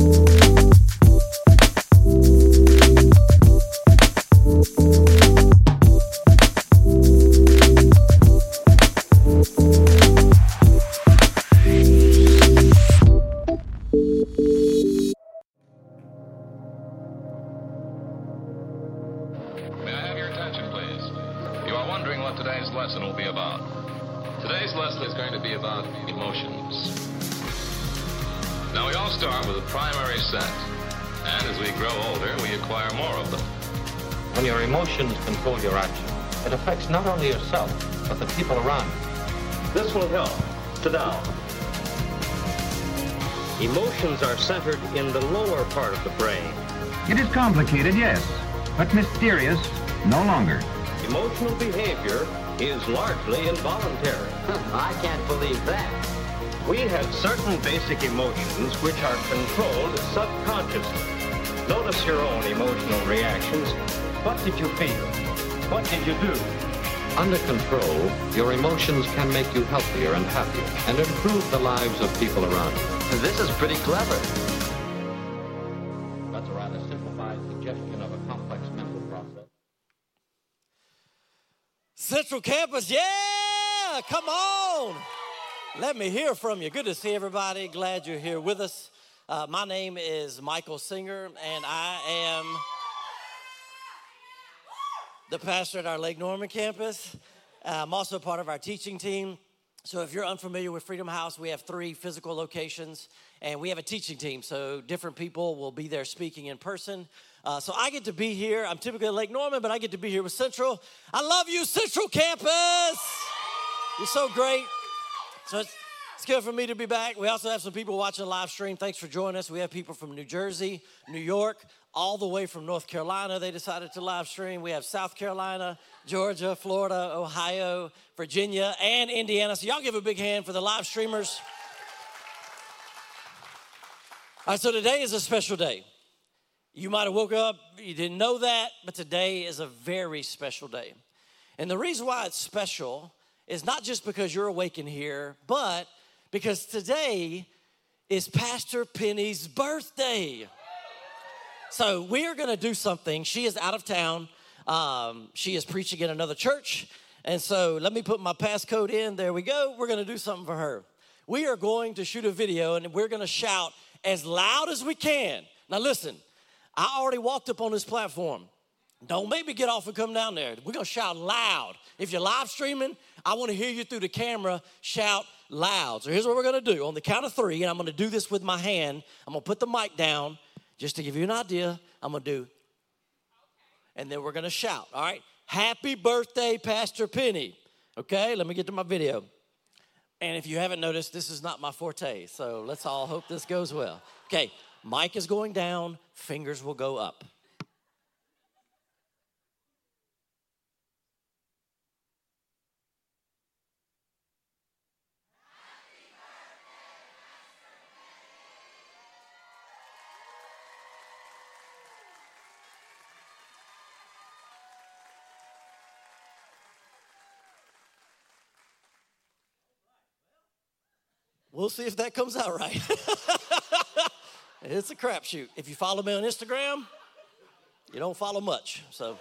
May Emotions are centered in the lower part of the brain. It is complicated, yes, but mysterious no longer. Emotional behavior is largely involuntary. I can't believe that. We have certain basic emotions which are controlled subconsciously. Notice your own emotional reactions. What did you feel? What did you do? Under control, your emotions can make you healthier and happier and improve the lives of people around you. This is pretty clever. That's a rather simplified suggestion of a complex mental process. Central Campus, yeah, come on. Let me hear from you. Good to see everybody. Glad you're here with us. Uh, my name is Michael Singer, and I am the pastor at our Lake Norman campus. Uh, I'm also part of our teaching team. So, if you're unfamiliar with Freedom House, we have three physical locations and we have a teaching team. So, different people will be there speaking in person. Uh, so, I get to be here. I'm typically at Lake Norman, but I get to be here with Central. I love you, Central Campus. You're so great. So, it's, good for me to be back. We also have some people watching live stream. Thanks for joining us. We have people from New Jersey, New York, all the way from North Carolina. They decided to live stream. We have South Carolina, Georgia, Florida, Ohio, Virginia, and Indiana. So y'all give a big hand for the live streamers. All right, so today is a special day. You might have woke up, you didn't know that, but today is a very special day. And the reason why it's special is not just because you're awake in here, but because today is Pastor Penny's birthday. So we are going to do something. She is out of town. Um, she is preaching in another church. And so let me put my passcode in. There we go. We're going to do something for her. We are going to shoot a video and we're going to shout as loud as we can. Now, listen, I already walked up on this platform. Don't make me get off and come down there. We're going to shout loud. If you're live streaming, I want to hear you through the camera shout loud. So here's what we're going to do. On the count of three, and I'm going to do this with my hand, I'm going to put the mic down. Just to give you an idea, I'm gonna do, and then we're gonna shout, all right? Happy birthday, Pastor Penny. Okay, let me get to my video. And if you haven't noticed, this is not my forte, so let's all hope this goes well. Okay, mic is going down, fingers will go up. We'll see if that comes out right. it's a crapshoot. If you follow me on Instagram, you don't follow much. So,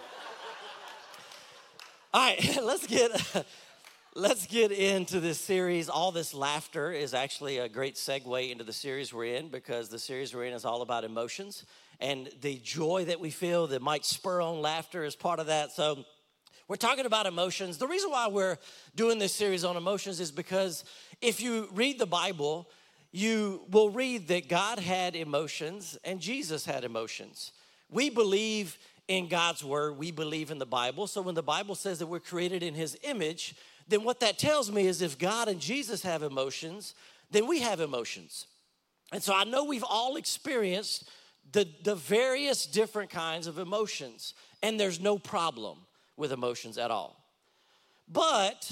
all right, let's get let's get into this series. All this laughter is actually a great segue into the series we're in because the series we're in is all about emotions and the joy that we feel that might spur on laughter is part of that. So. We're talking about emotions. The reason why we're doing this series on emotions is because if you read the Bible, you will read that God had emotions and Jesus had emotions. We believe in God's word, we believe in the Bible. So when the Bible says that we're created in his image, then what that tells me is if God and Jesus have emotions, then we have emotions. And so I know we've all experienced the, the various different kinds of emotions, and there's no problem with emotions at all. But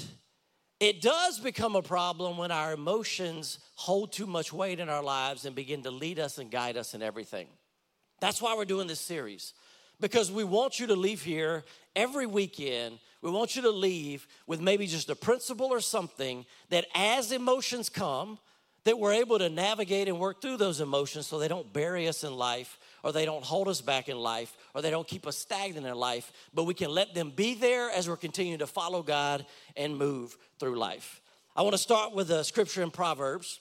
it does become a problem when our emotions hold too much weight in our lives and begin to lead us and guide us in everything. That's why we're doing this series, because we want you to leave here every weekend. We want you to leave with maybe just a principle or something that as emotions come, that we're able to navigate and work through those emotions so they don't bury us in life or they don't hold us back in life or they don't keep us stagnant in life, but we can let them be there as we're continuing to follow God and move through life. I want to start with a scripture in Proverbs.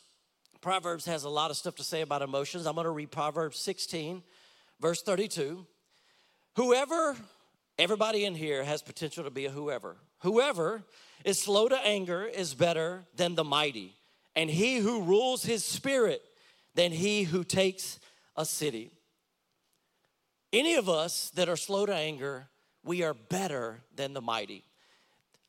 Proverbs has a lot of stuff to say about emotions. I'm going to read Proverbs 16, verse 32. Whoever, everybody in here has potential to be a whoever. Whoever is slow to anger is better than the mighty and he who rules his spirit than he who takes a city. Any of us that are slow to anger, we are better than the mighty.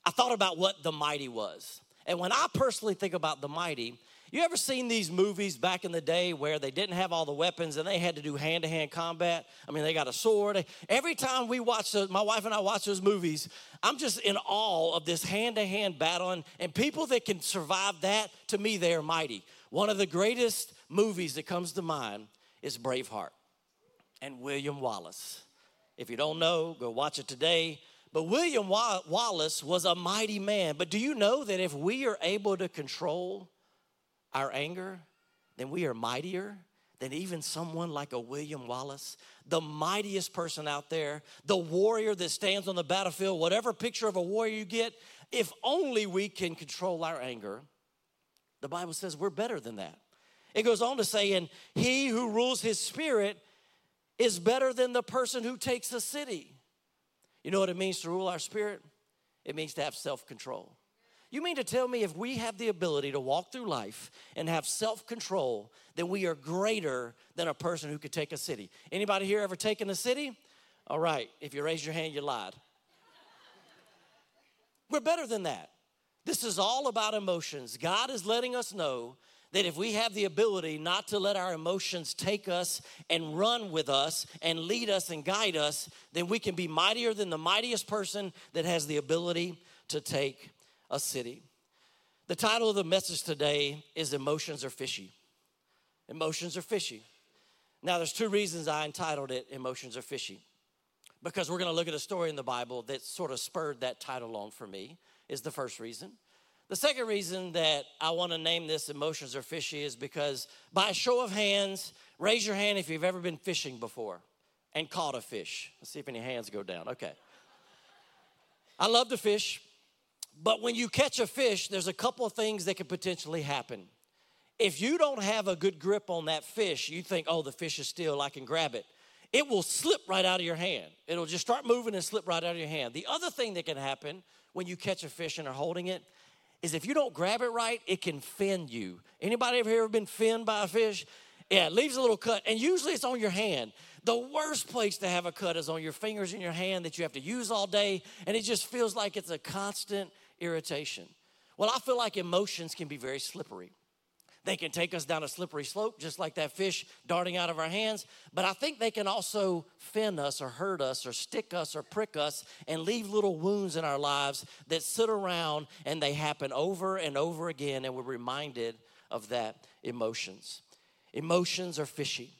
I thought about what the mighty was. And when I personally think about the mighty, you ever seen these movies back in the day where they didn't have all the weapons and they had to do hand to hand combat? I mean, they got a sword. Every time we watch, those, my wife and I watch those movies, I'm just in awe of this hand to hand battling. And people that can survive that, to me, they are mighty. One of the greatest movies that comes to mind is Braveheart and William Wallace. If you don't know, go watch it today. But William Wallace was a mighty man. But do you know that if we are able to control our anger, then we are mightier than even someone like a William Wallace, the mightiest person out there, the warrior that stands on the battlefield, whatever picture of a warrior you get, if only we can control our anger, the Bible says we're better than that. It goes on to say, and he who rules his spirit is better than the person who takes a city. You know what it means to rule our spirit? It means to have self control. You mean to tell me if we have the ability to walk through life and have self-control, then we are greater than a person who could take a city. Anybody here ever taken a city? All right, if you raise your hand, you lied. We're better than that. This is all about emotions. God is letting us know that if we have the ability not to let our emotions take us and run with us and lead us and guide us, then we can be mightier than the mightiest person that has the ability to take a city. The title of the message today is Emotions Are Fishy. Emotions are fishy. Now, there's two reasons I entitled it Emotions Are Fishy. Because we're going to look at a story in the Bible that sort of spurred that title on for me, is the first reason. The second reason that I want to name this Emotions Are Fishy is because, by a show of hands, raise your hand if you've ever been fishing before and caught a fish. Let's see if any hands go down. Okay. I love to fish. But when you catch a fish, there's a couple of things that could potentially happen. If you don't have a good grip on that fish, you think, oh, the fish is still, I can grab it. It will slip right out of your hand. It'll just start moving and slip right out of your hand. The other thing that can happen when you catch a fish and are holding it is if you don't grab it right, it can fin you. Anybody ever, ever been finned by a fish? Yeah, it leaves a little cut, and usually it's on your hand. The worst place to have a cut is on your fingers in your hand that you have to use all day, and it just feels like it's a constant irritation. Well, I feel like emotions can be very slippery. They can take us down a slippery slope, just like that fish darting out of our hands. But I think they can also fin us or hurt us or stick us or prick us and leave little wounds in our lives that sit around and they happen over and over again, and we're reminded of that emotions. Emotions are fishy.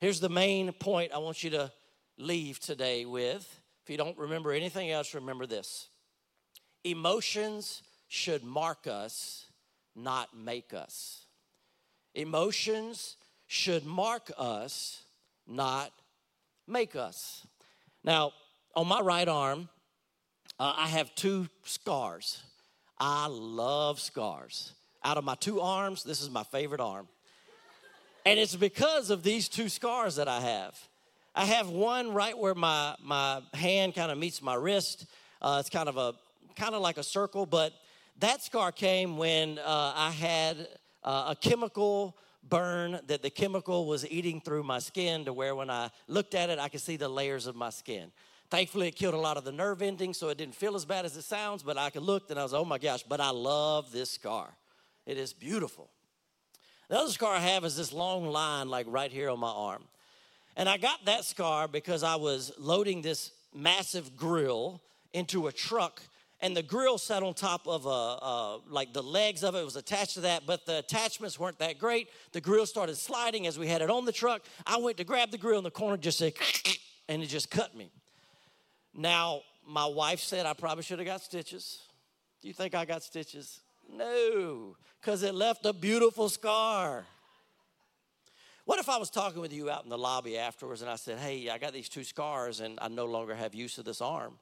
Here's the main point I want you to leave today with. If you don't remember anything else, remember this Emotions should mark us, not make us. Emotions should mark us, not make us. Now, on my right arm, uh, I have two scars. I love scars. Out of my two arms, this is my favorite arm. And it's because of these two scars that I have. I have one right where my, my hand kind of meets my wrist. Uh, it's kind of a, kind of like a circle, but that scar came when uh, I had uh, a chemical burn that the chemical was eating through my skin to where when I looked at it, I could see the layers of my skin. Thankfully, it killed a lot of the nerve endings, so it didn't feel as bad as it sounds, but I could look and I was, oh my gosh, but I love this scar. It is beautiful. The other scar I have is this long line, like right here on my arm. And I got that scar because I was loading this massive grill into a truck and the grill sat on top of a, uh, like the legs of it was attached to that, but the attachments weren't that great. The grill started sliding as we had it on the truck. I went to grab the grill, and the corner just said, and it just cut me. Now, my wife said I probably should have got stitches. Do you think I got stitches? No, because it left a beautiful scar. What if I was talking with you out in the lobby afterwards and I said, Hey, I got these two scars and I no longer have use of this arm?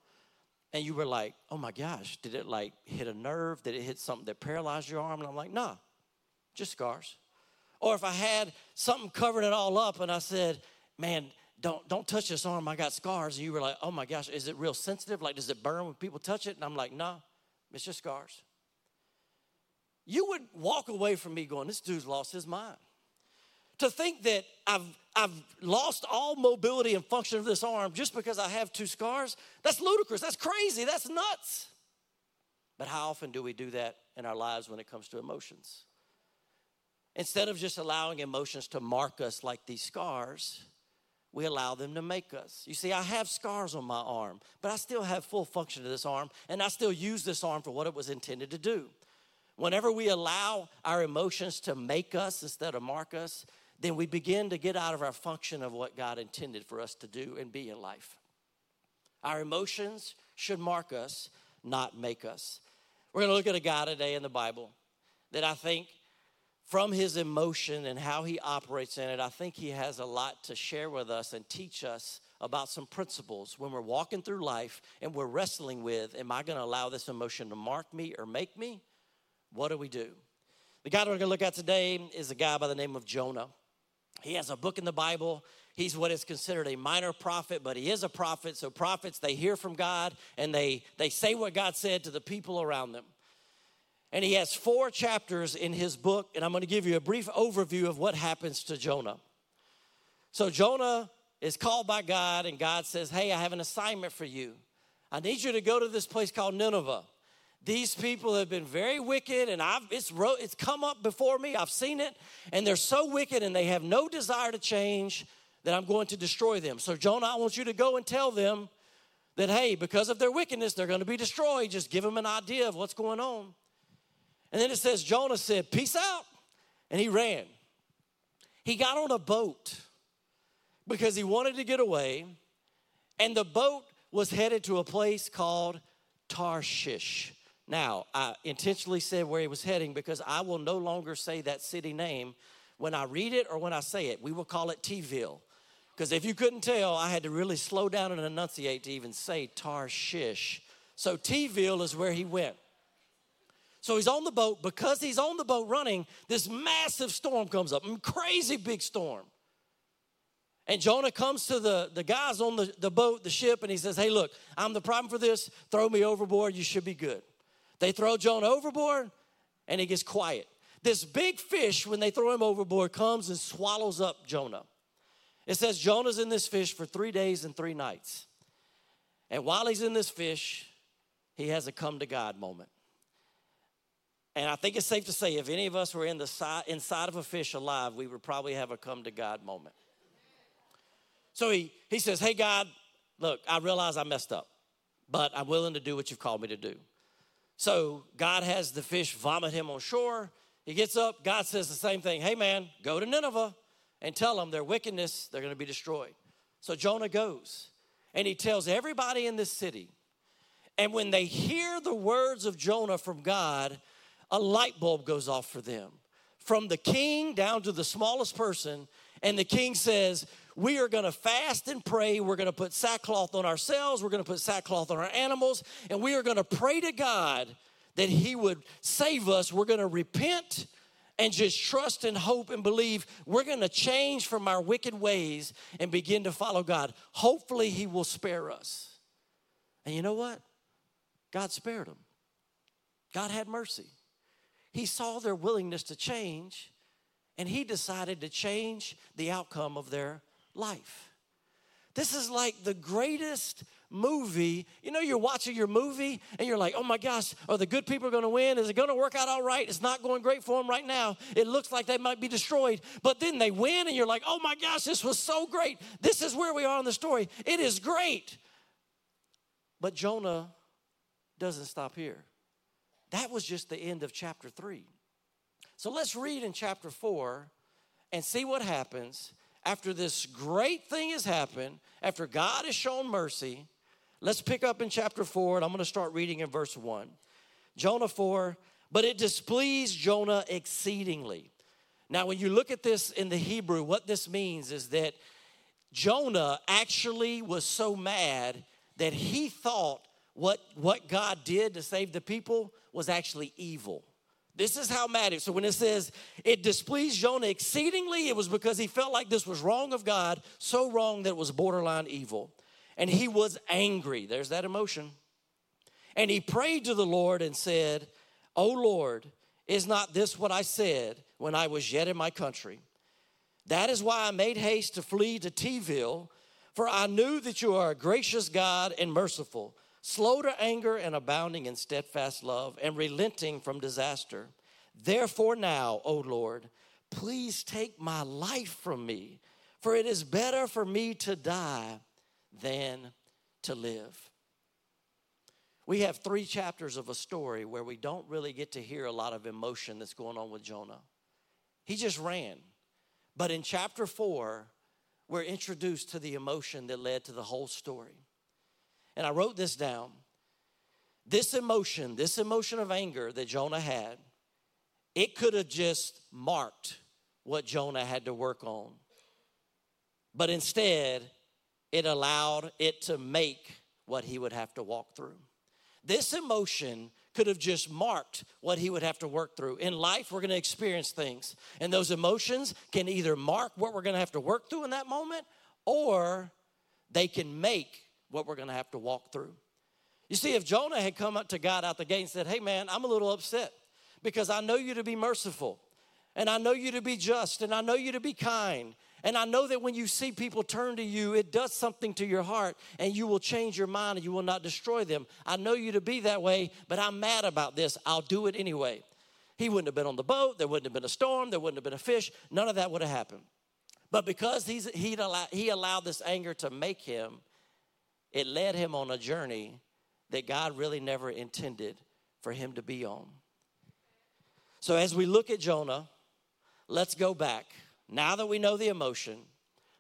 And you were like, oh my gosh, did it like hit a nerve? Did it hit something that paralyzed your arm? And I'm like, nah, just scars. Or if I had something covered it all up and I said, man, don't don't touch this arm, I got scars. And you were like, oh my gosh, is it real sensitive? Like, does it burn when people touch it? And I'm like, nah, it's just scars. You would walk away from me going, this dude's lost his mind to think that I've, I've lost all mobility and function of this arm just because I have two scars, that's ludicrous. That's crazy. That's nuts. But how often do we do that in our lives when it comes to emotions? Instead of just allowing emotions to mark us like these scars, we allow them to make us. You see, I have scars on my arm, but I still have full function of this arm, and I still use this arm for what it was intended to do. Whenever we allow our emotions to make us instead of mark us, then we begin to get out of our function of what God intended for us to do and be in life. Our emotions should mark us, not make us. We're going to look at a guy today in the Bible that I think from his emotion and how he operates in it, I think he has a lot to share with us and teach us about some principles when we're walking through life and we're wrestling with am I going to allow this emotion to mark me or make me? What do we do? The guy we're going to look at today is a guy by the name of Jonah. He has a book in the Bible. He's what is considered a minor prophet, but he is a prophet. So prophets, they hear from God and they, they say what God said to the people around them. And he has four chapters in his book, and I'm going to give you a brief overview of what happens to Jonah. So Jonah is called by God, and God says, Hey, I have an assignment for you. I need you to go to this place called Nineveh. These people have been very wicked, and I've it's it's come up before me. I've seen it, and they're so wicked, and they have no desire to change that I'm going to destroy them. So, Jonah, I want you to go and tell them that hey, because of their wickedness, they're going to be destroyed. Just give them an idea of what's going on. And then it says Jonah said, "Peace out," and he ran. He got on a boat because he wanted to get away, and the boat was headed to a place called Tarshish. Now, I intentionally said where he was heading because I will no longer say that city name when I read it or when I say it. We will call it Tville. Because if you couldn't tell, I had to really slow down and enunciate to even say Tarshish. So Tville is where he went. So he's on the boat. Because he's on the boat running, this massive storm comes up, mm, crazy big storm. And Jonah comes to the, the guys on the, the boat, the ship, and he says, Hey, look, I'm the problem for this. Throw me overboard. You should be good. They throw Jonah overboard and he gets quiet. This big fish, when they throw him overboard, comes and swallows up Jonah. It says Jonah's in this fish for three days and three nights. And while he's in this fish, he has a come to God moment. And I think it's safe to say if any of us were in the side, inside of a fish alive, we would probably have a come to God moment. So he, he says, Hey, God, look, I realize I messed up, but I'm willing to do what you've called me to do. So God has the fish vomit him on shore. He gets up. God says the same thing. Hey, man, go to Nineveh and tell them their wickedness, they're going to be destroyed. So Jonah goes and he tells everybody in this city. And when they hear the words of Jonah from God, a light bulb goes off for them. From the king down to the smallest person. And the king says, we are going to fast and pray. We're going to put sackcloth on ourselves. We're going to put sackcloth on our animals. And we are going to pray to God that He would save us. We're going to repent and just trust and hope and believe we're going to change from our wicked ways and begin to follow God. Hopefully, He will spare us. And you know what? God spared them. God had mercy. He saw their willingness to change, and He decided to change the outcome of their life. This is like the greatest movie. You know, you're watching your movie and you're like, oh my gosh, are the good people going to win? Is it going to work out all right? It's not going great for them right now. It looks like they might be destroyed. But then they win and you're like, oh my gosh, this was so great. This is where we are in the story. It is great. But Jonah doesn't stop here. That was just the end of chapter three. So let's read in chapter four and see what happens after this great thing has happened, after God has shown mercy, let's pick up in chapter 4, and I'm going to start reading in verse 1. Jonah 4, but it displeased Jonah exceedingly. Now, when you look at this in the Hebrew, what this means is that Jonah actually was so mad that he thought what, what God did to save the people was actually evil. This is how mad it. So when it says it displeased Jonah exceedingly, it was because he felt like this was wrong of God, so wrong that it was borderline evil. And he was angry. There's that emotion. And he prayed to the Lord and said, "O Lord, is not this what I said when I was yet in my country? That is why I made haste to flee to Tville, for I knew that you are a gracious God and merciful." Slow to anger and abounding in steadfast love, and relenting from disaster. Therefore, now, O Lord, please take my life from me, for it is better for me to die than to live. We have three chapters of a story where we don't really get to hear a lot of emotion that's going on with Jonah. He just ran. But in chapter four, we're introduced to the emotion that led to the whole story and I wrote this down. This emotion, this emotion of anger that Jonah had, it could have just marked what Jonah had to work on. But instead, it allowed it to make what he would have to walk through. This emotion could have just marked what he would have to work through. In life, we're going to experience things, and those emotions can either mark what we're going to have to work through in that moment, or they can make what we're going to have to walk through. You see, if Jonah had come up to God out the gate and said, Hey, man, I'm a little upset because I know you to be merciful and I know you to be just and I know you to be kind. And I know that when you see people turn to you, it does something to your heart and you will change your mind and you will not destroy them. I know you to be that way, but I'm mad about this. I'll do it anyway. He wouldn't have been on the boat. There wouldn't have been a storm. There wouldn't have been a fish. None of that would have happened. But because he's, he allowed, he allowed this anger to make him it led him on a journey that God really never intended for him to be on. So, as we look at Jonah, let's go back. Now that we know the emotion,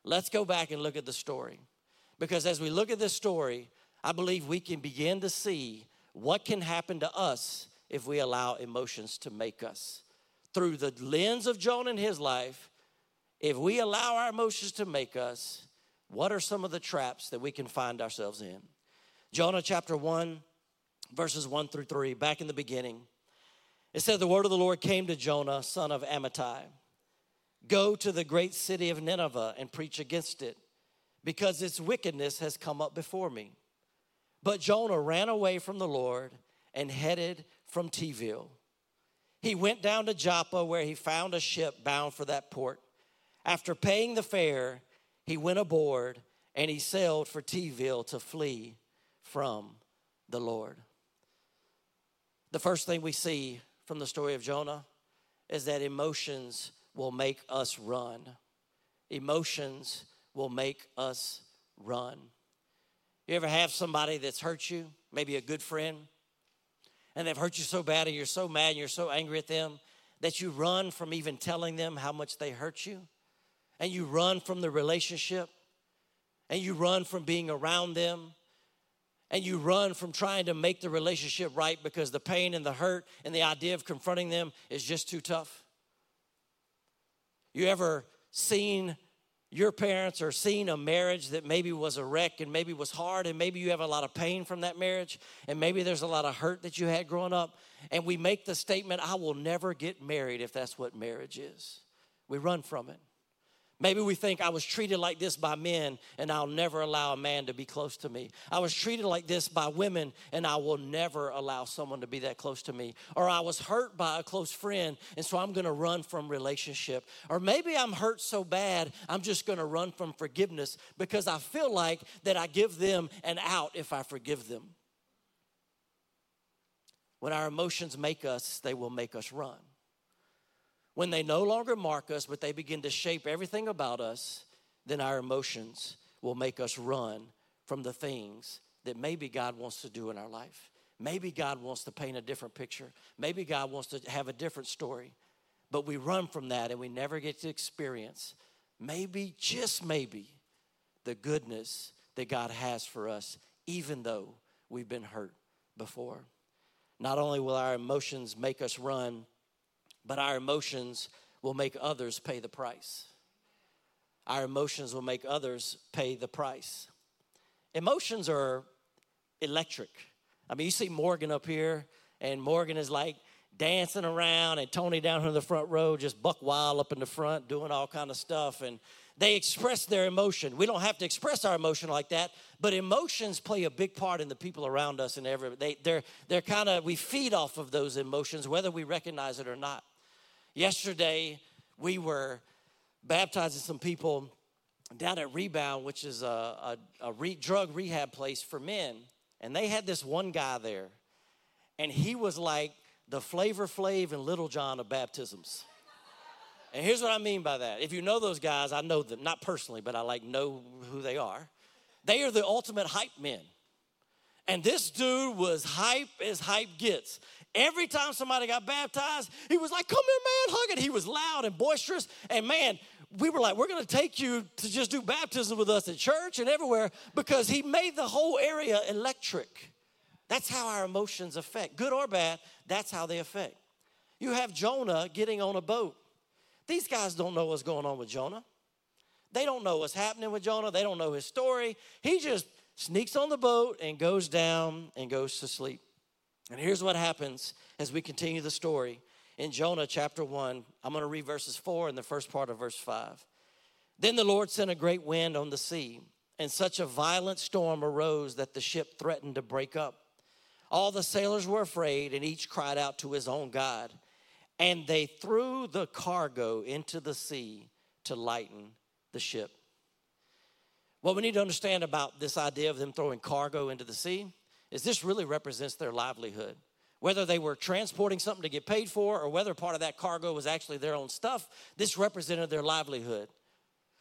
let's go back and look at the story. Because as we look at this story, I believe we can begin to see what can happen to us if we allow emotions to make us. Through the lens of Jonah and his life, if we allow our emotions to make us, what are some of the traps that we can find ourselves in? Jonah chapter 1, verses 1 through 3, back in the beginning, it said, The word of the Lord came to Jonah, son of Amittai Go to the great city of Nineveh and preach against it, because its wickedness has come up before me. But Jonah ran away from the Lord and headed from Tville. He went down to Joppa, where he found a ship bound for that port. After paying the fare, he went aboard and he sailed for Tville to flee from the Lord. The first thing we see from the story of Jonah is that emotions will make us run. Emotions will make us run. You ever have somebody that's hurt you, maybe a good friend, and they've hurt you so bad and you're so mad and you're so angry at them that you run from even telling them how much they hurt you? And you run from the relationship and you run from being around them and you run from trying to make the relationship right because the pain and the hurt and the idea of confronting them is just too tough. You ever seen your parents or seen a marriage that maybe was a wreck and maybe was hard and maybe you have a lot of pain from that marriage and maybe there's a lot of hurt that you had growing up and we make the statement I will never get married if that's what marriage is. We run from it Maybe we think I was treated like this by men and I'll never allow a man to be close to me. I was treated like this by women and I will never allow someone to be that close to me. Or I was hurt by a close friend and so I'm going to run from relationship. Or maybe I'm hurt so bad I'm just going to run from forgiveness because I feel like that I give them an out if I forgive them. When our emotions make us, they will make us run when they no longer mark us, but they begin to shape everything about us, then our emotions will make us run from the things that maybe God wants to do in our life. Maybe God wants to paint a different picture. Maybe God wants to have a different story. But we run from that and we never get to experience, maybe, just maybe, the goodness that God has for us, even though we've been hurt before. Not only will our emotions make us run, but our emotions will make others pay the price. Our emotions will make others pay the price. Emotions are electric. I mean, you see Morgan up here, and Morgan is like dancing around, and Tony down here in the front row, just buck wild up in the front, doing all kind of stuff. And they express their emotion. We don't have to express our emotion like that, but emotions play a big part in the people around us and every they they're they're kind of we feed off of those emotions whether we recognize it or not. Yesterday, we were baptizing some people down at Rebound, which is a, a, a re, drug rehab place for men. And they had this one guy there, and he was like the Flavor Flav and Lil Jon of baptisms. And here's what I mean by that. If you know those guys, I know them, not personally, but I like know who they are. They are the ultimate hype men. And this dude was hype as hype gets. Every time somebody got baptized, he was like, Come here, man, hug it. He was loud and boisterous. And man, we were like, We're going to take you to just do baptism with us at church and everywhere because he made the whole area electric. That's how our emotions affect, good or bad, that's how they affect. You have Jonah getting on a boat. These guys don't know what's going on with Jonah. They don't know what's happening with Jonah. They don't know his story. He just sneaks on the boat and goes down and goes to sleep. And here's what happens as we continue the story. In Jonah chapter 1, I'm going to read verses 4 and the first part of verse 5. Then the Lord sent a great wind on the sea, and such a violent storm arose that the ship threatened to break up. All the sailors were afraid, and each cried out to his own God. And they threw the cargo into the sea to lighten the ship. What we need to understand about this idea of them throwing cargo into the sea is this really represents their livelihood. Whether they were transporting something to get paid for or whether part of that cargo was actually their own stuff, this represented their livelihood.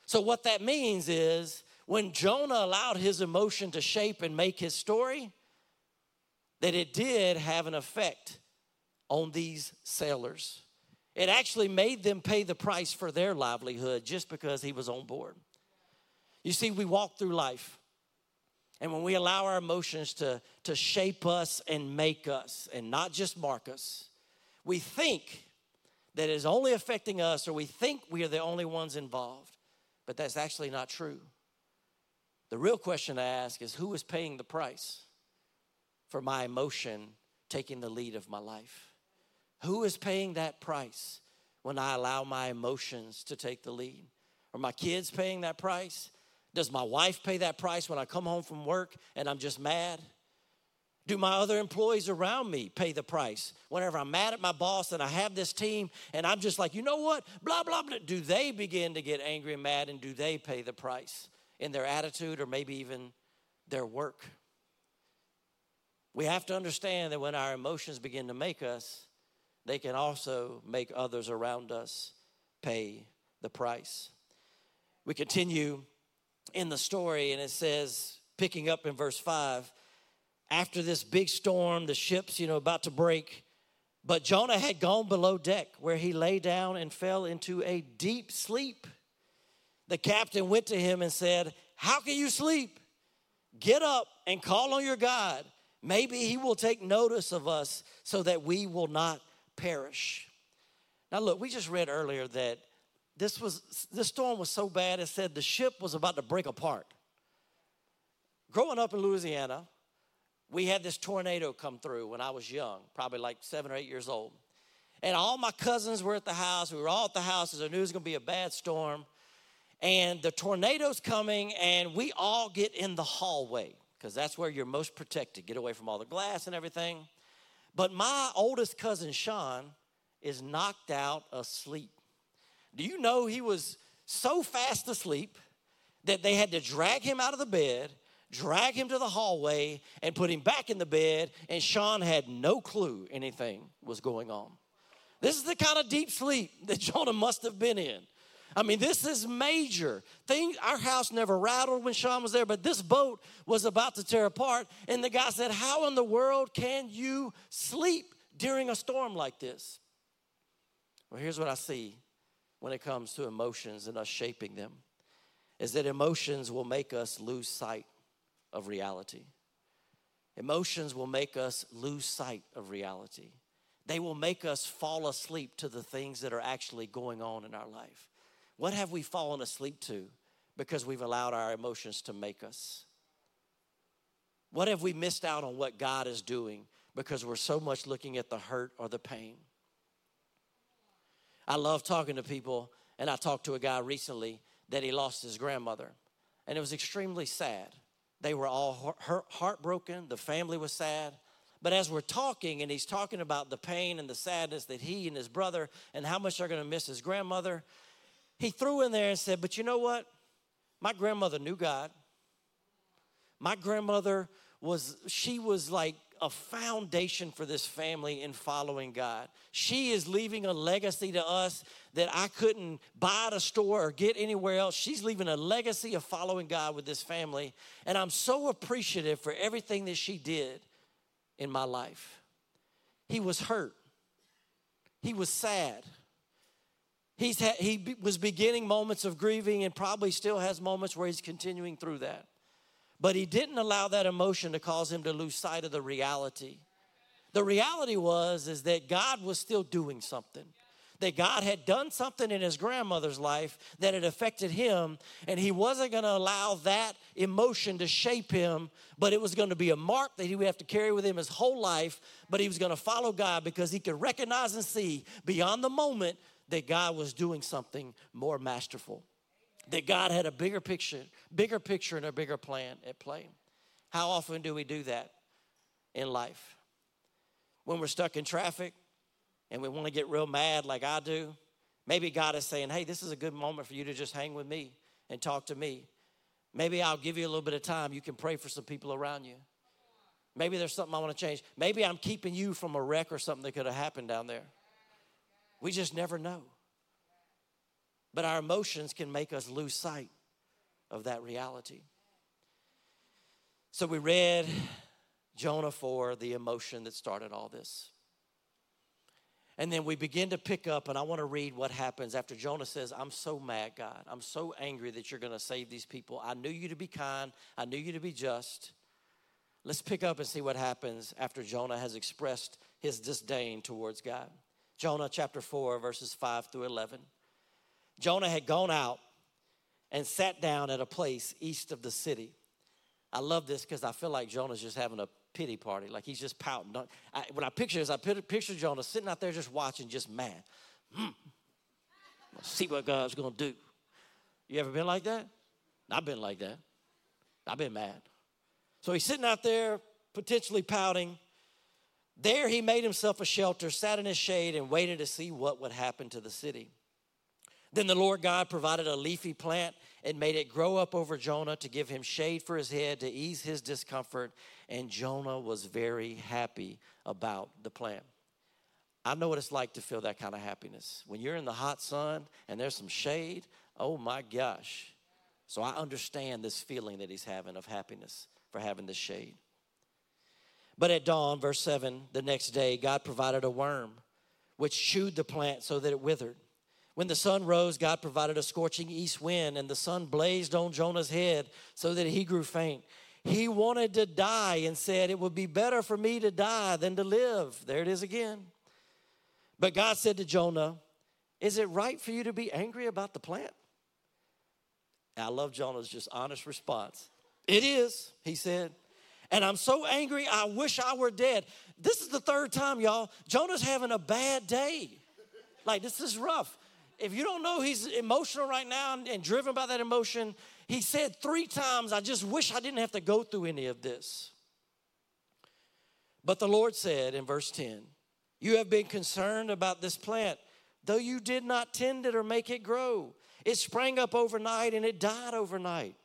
So, what that means is when Jonah allowed his emotion to shape and make his story, that it did have an effect on these sailors. It actually made them pay the price for their livelihood just because he was on board. You see, we walk through life and when we allow our emotions to, to shape us and make us and not just mark us, we think that it is only affecting us or we think we are the only ones involved. But that's actually not true. The real question to ask is who is paying the price for my emotion taking the lead of my life? Who is paying that price when I allow my emotions to take the lead? Are my kids paying that price? Does my wife pay that price when I come home from work and I'm just mad? Do my other employees around me pay the price? Whenever I'm mad at my boss and I have this team and I'm just like, you know what? Blah, blah, blah. Do they begin to get angry and mad and do they pay the price in their attitude or maybe even their work? We have to understand that when our emotions begin to make us, they can also make others around us pay the price. We continue in the story, and it says, picking up in verse 5, after this big storm, the ship's, you know, about to break, but Jonah had gone below deck where he lay down and fell into a deep sleep. The captain went to him and said, How can you sleep? Get up and call on your God. Maybe he will take notice of us so that we will not perish. Now, look, we just read earlier that this was this storm was so bad it said the ship was about to break apart growing up in louisiana we had this tornado come through when i was young probably like seven or eight years old and all my cousins were at the house we were all at the house as i knew it was going to be a bad storm and the tornado's coming, and we all get in the hallway because that's where you're most protected. Get away from all the glass and everything. But my oldest cousin Sean is knocked out asleep. Do you know he was so fast asleep that they had to drag him out of the bed, drag him to the hallway, and put him back in the bed, and Sean had no clue anything was going on. This is the kind of deep sleep that Jonah must have been in. I mean, this is major. Thing, our house never rattled when Sean was there, but this boat was about to tear apart. And the guy said, How in the world can you sleep during a storm like this? Well, here's what I see when it comes to emotions and us shaping them is that emotions will make us lose sight of reality. Emotions will make us lose sight of reality. They will make us fall asleep to the things that are actually going on in our life. What have we fallen asleep to because we've allowed our emotions to make us? What have we missed out on what God is doing because we're so much looking at the hurt or the pain? I love talking to people, and I talked to a guy recently that he lost his grandmother, and it was extremely sad. They were all heartbroken, the family was sad. But as we're talking, and he's talking about the pain and the sadness that he and his brother and how much they're going to miss his grandmother, he threw in there and said, But you know what? My grandmother knew God. My grandmother was, she was like a foundation for this family in following God. She is leaving a legacy to us that I couldn't buy at a store or get anywhere else. She's leaving a legacy of following God with this family. And I'm so appreciative for everything that she did in my life. He was hurt, he was sad. He's ha- he was beginning moments of grieving and probably still has moments where he's continuing through that. But he didn't allow that emotion to cause him to lose sight of the reality. The reality was is that God was still doing something. That God had done something in his grandmother's life that had affected him, and he wasn't going to allow that emotion to shape him, but it was going to be a mark that he would have to carry with him his whole life. But he was going to follow God because he could recognize and see beyond the moment that God was doing something more masterful that God had a bigger picture, bigger picture and a bigger plan at play. How often do we do that in life? When we're stuck in traffic and we want to get real mad like I do, maybe God is saying, hey, this is a good moment for you to just hang with me and talk to me. Maybe I'll give you a little bit of time. You can pray for some people around you. Maybe there's something I want to change. Maybe I'm keeping you from a wreck or something that could have happened down there. We just never know. But our emotions can make us lose sight of that reality. So we read Jonah 4, the emotion that started all this. And then we begin to pick up, and I want to read what happens after Jonah says, I'm so mad, God. I'm so angry that you're going to save these people. I knew you to be kind, I knew you to be just. Let's pick up and see what happens after Jonah has expressed his disdain towards God. Jonah chapter 4, verses 5 through 11. Jonah had gone out and sat down at a place east of the city. I love this because I feel like Jonah's just having a pity party, like he's just pouting. I, when I picture this, I picture Jonah sitting out there just watching, just mad. Hmm. See what God's gonna do. You ever been like that? I've been like that. I've been mad. So he's sitting out there, potentially pouting. There he made himself a shelter, sat in his shade, and waited to see what would happen to the city. Then the Lord God provided a leafy plant and made it grow up over Jonah to give him shade for his head to ease his discomfort. And Jonah was very happy about the plant. I know what it's like to feel that kind of happiness. When you're in the hot sun and there's some shade, oh my gosh. So I understand this feeling that he's having of happiness for having this shade. But at dawn, verse 7, the next day, God provided a worm which chewed the plant so that it withered. When the sun rose, God provided a scorching east wind, and the sun blazed on Jonah's head so that he grew faint. He wanted to die and said, It would be better for me to die than to live. There it is again. But God said to Jonah, Is it right for you to be angry about the plant? I love Jonah's just honest response. It is, he said. And I'm so angry, I wish I were dead. This is the third time, y'all. Jonah's having a bad day. Like, this is rough if you don't know he's emotional right now and, and driven by that emotion, he said three times, I just wish I didn't have to go through any of this. But the Lord said in verse 10, You have been concerned about this plant, though you did not tend it or make it grow. It sprang up overnight and it died overnight.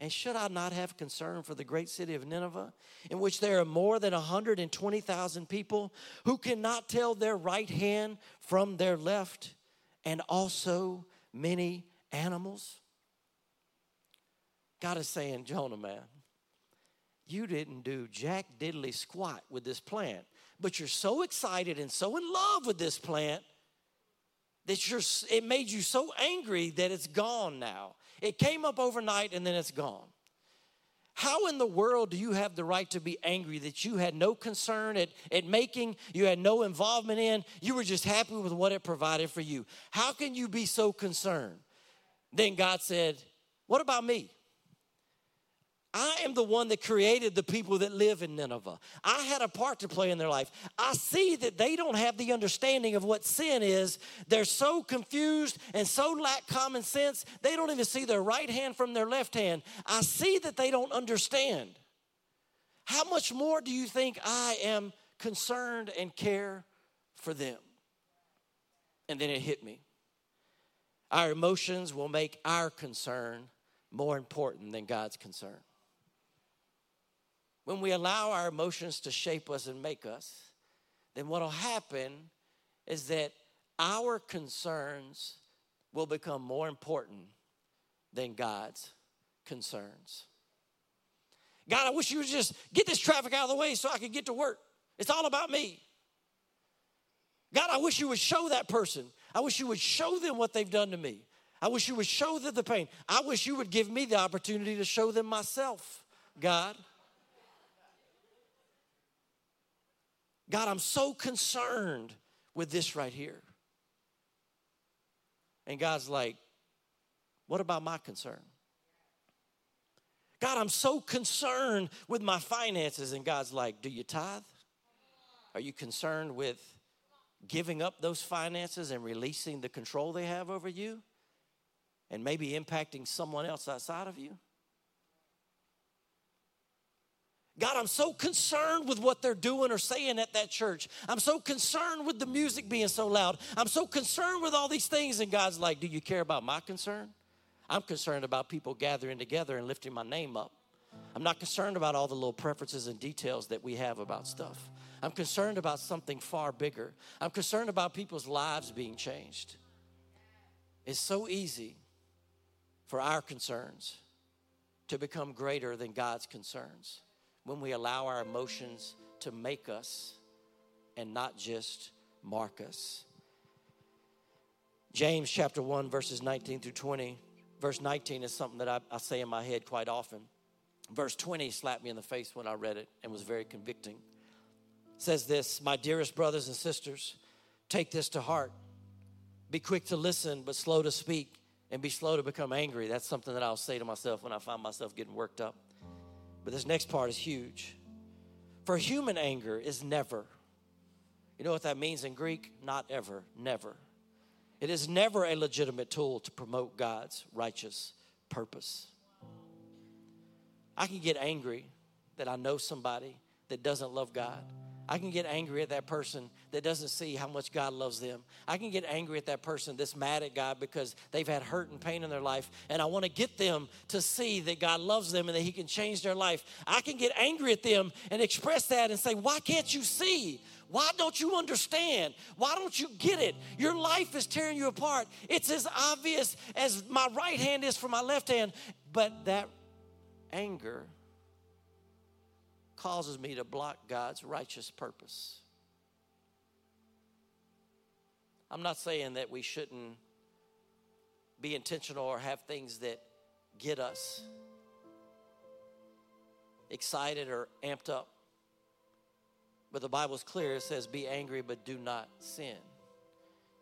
And should I not have concern for the great city of Nineveh, in which there are more than 120,000 people who cannot tell their right hand from their left, and also many animals? God is saying, Jonah, man, you didn't do jack diddly squat with this plant, but you're so excited and so in love with this plant that you're, it made you so angry that it's gone now. It came up overnight and then it's gone. How in the world do you have the right to be angry that you had no concern at, at making, you had no involvement in, you were just happy with what it provided for you? How can you be so concerned? Then God said, What about me? I am the one that created the people that live in Nineveh. I had a part to play in their life. I see that they don't have the understanding of what sin is. They're so confused and so lack common sense, they don't even see their right hand from their left hand. I see that they don't understand. How much more do you think I am concerned and care for them? And then it hit me. Our emotions will make our concern more important than God's concern when we allow our emotions to shape us and make us, then what will happen is that our concerns will become more important than God's concerns. God, I wish you would just get this traffic out of the way so I could get to work. It's all about me. God, I wish you would show that person. I wish you would show them what they've done to me. I wish you would show them the pain. I wish you would give me the opportunity to show them myself, God. God, I'm so concerned with this right here. And God's like, what about my concern? God, I'm so concerned with my finances. And God's like, do you tithe? Are you concerned with giving up those finances and releasing the control they have over you? And maybe impacting someone else outside of you? God, I'm so concerned with what they're doing or saying at that church. I'm so concerned with the music being so loud. I'm so concerned with all these things. And God's like, Do you care about my concern? I'm concerned about people gathering together and lifting my name up. I'm not concerned about all the little preferences and details that we have about stuff. I'm concerned about something far bigger. I'm concerned about people's lives being changed. It's so easy for our concerns to become greater than God's concerns when we allow our emotions to make us and not just mark us. James chapter 1, verses 19 through 20. Verse 19 is something that I, I, say in my head quite often. Verse 20 slapped me in the face when I read it and was very convicting. It says this My dearest brothers and sisters, take this to heart. Be quick to listen, but slow to speak, and be slow to become angry. That's something that I'll say to myself when I find myself getting worked up. But this next part is huge. For human anger is never. You know what that means in Greek? Not ever, never. It is never a legitimate tool to promote God's righteous purpose. I can get angry that I know somebody that doesn't love God I can get angry at that person that doesn't see how much God loves them. I can get angry at that person that's mad at God because they've had hurt and pain in their life, and I want to get them to see that God loves them and that He can change their life. I can get angry at them and express that and say, Why can't you see? Why don't you understand? Why don't you get it? Your life is tearing you apart. It's as obvious as my right hand is from my left hand, but that anger causes me to block God's righteous purpose. I'm not saying that we shouldn't be intentional or have things that get us excited or amped up. But the Bible's clear. It says, be angry, but do not sin.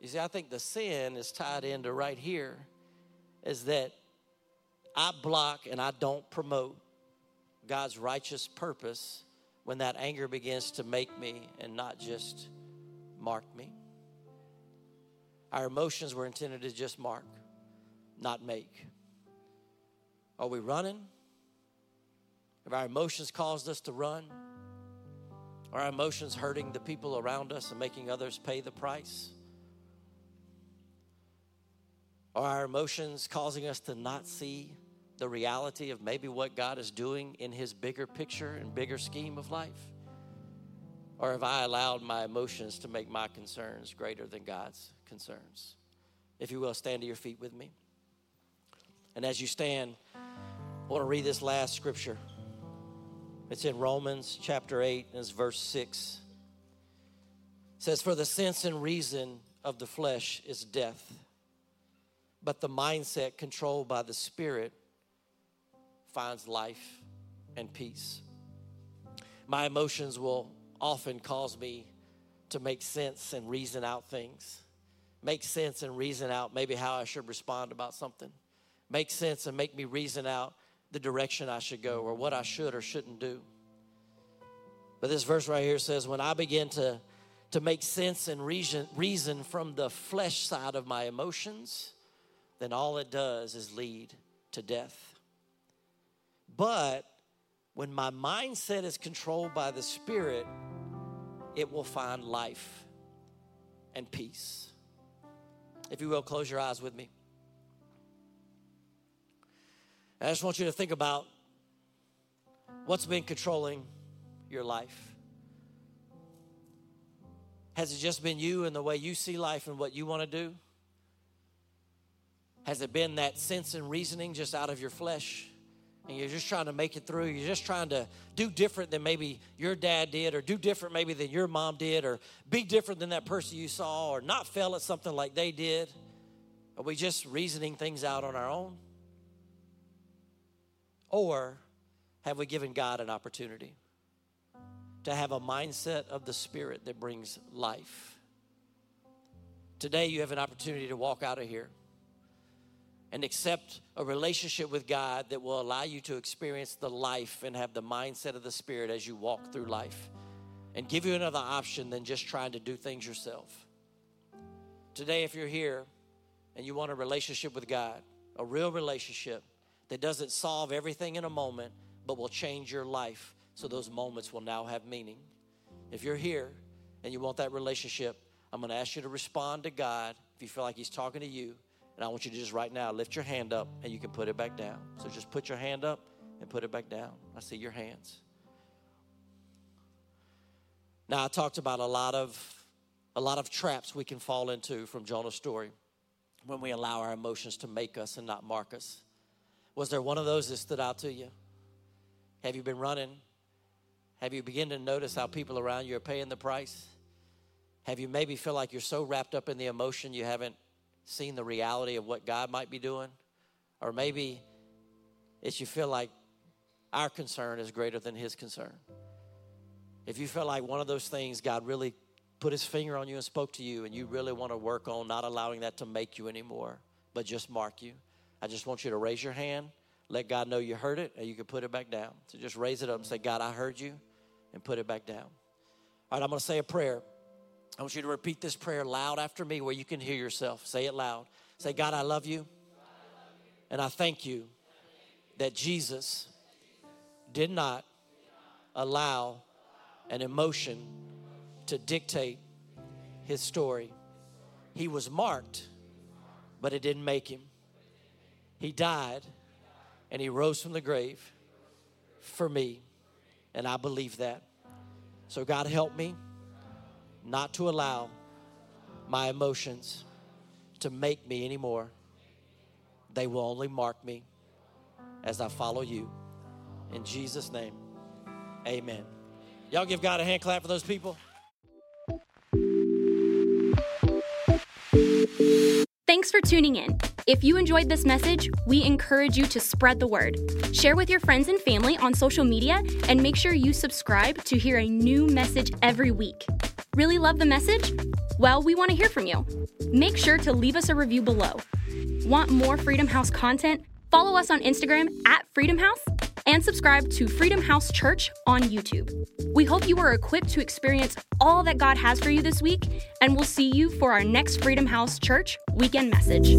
You see, I think the sin is tied into right here is that I block and I don't promote God's righteous purpose when that anger begins to make me and not just mark me. Our emotions were intended to just mark, not make. Are we running? Have our emotions caused us to run? Are our emotions hurting the people around us and making others pay the price? Are our emotions causing us to not see the reality of maybe what God is doing in His bigger picture and bigger scheme of life? Or have I allowed my emotions to make my concerns greater than God's concerns? If you will, stand to your feet with me. And as you stand, I want to read this last scripture. It's in Romans chapter 8, and it's verse 6. It says, For the sense and reason of the flesh is death, but the mindset controlled by the Spirit finds life and peace. My emotions will often cause me to make sense and reason out things. Make sense and reason out maybe how I should respond about something. Make sense and make me reason out the direction I should go or what I should or shouldn't do. But this verse right here says, when I begin to, to make sense and reason, reason from the flesh side of my emotions, then all it does is lead to death. But when my mindset is controlled by the Spirit, it will find life and peace. If you will, close your eyes with me. I just want you to think about what's been controlling your life. Has it just been you and the way you see life and what you want to do? Has it been that sense and reasoning just out of your flesh? And you're just trying to make it through. You're just trying to do different than maybe your dad did, or do different maybe than your mom did, or be different than that person you saw, or not fail at something like they did. Are we just reasoning things out on our own? Or have we given God an opportunity to have a mindset of the Spirit that brings life? Today, you have an opportunity to walk out of here and accept a relationship with God that will allow you to experience the life and have the mindset of the Spirit as you walk through life and give you another option than just trying to do things yourself. Today, if you're here and you want a relationship with God, a real relationship, that doesn't solve everything in a moment, but will change your life so those moments will now have meaning. If you're here and you want that relationship, I'm going to ask you to respond to God if you feel like He's talking to you. And I want you to just right now lift your hand up and you can put it back down. So just put your hand up and put it back down. I see your hands. Now I talked about a lot of a lot of traps we can fall into from Jonah's story when we allow our emotions to make us and not mark us. Was there one of those that stood out to you? Have you been running? Have you begun to notice how people around you are paying the price? Have you maybe feel like you're so wrapped up in the emotion you haven't seen the reality of what God might be doing? Or maybe it's you feel like our concern is greater than his concern. If you feel like one of those things God really put his finger on you and spoke to you and you really want to work on not allowing that to make you anymore, but just mark you, I just want you to raise your hand, let God know you heard it, and you can put it back down. So just raise it up and say, God, I heard you, and put it back down. All right, I'm going to say a prayer. I want you to repeat this prayer loud after me where you can hear yourself. Say it loud. Say, God, I love you, and I thank you that Jesus did not allow an emotion to dictate his story. He was marked, but it didn't make him. He died and he rose from the grave for me. And I believe that. So, God, help me not to allow my emotions to make me anymore. They will only mark me as I follow you. In Jesus' name, amen. Y'all give God a hand clap for those people. Thanks for tuning in. If you enjoyed this message, we encourage you to spread the word. Share with your friends and family on social media and make sure you subscribe to hear a new message every week. Really love the message? Well, we want to hear from you. Make sure to leave us a review below. Want more Freedom House content? Follow us on Instagram at Freedom House and subscribe to Freedom House Church on YouTube. We hope you are equipped to experience all that God has for you this week, and we'll see you for our next Freedom House Church weekend message.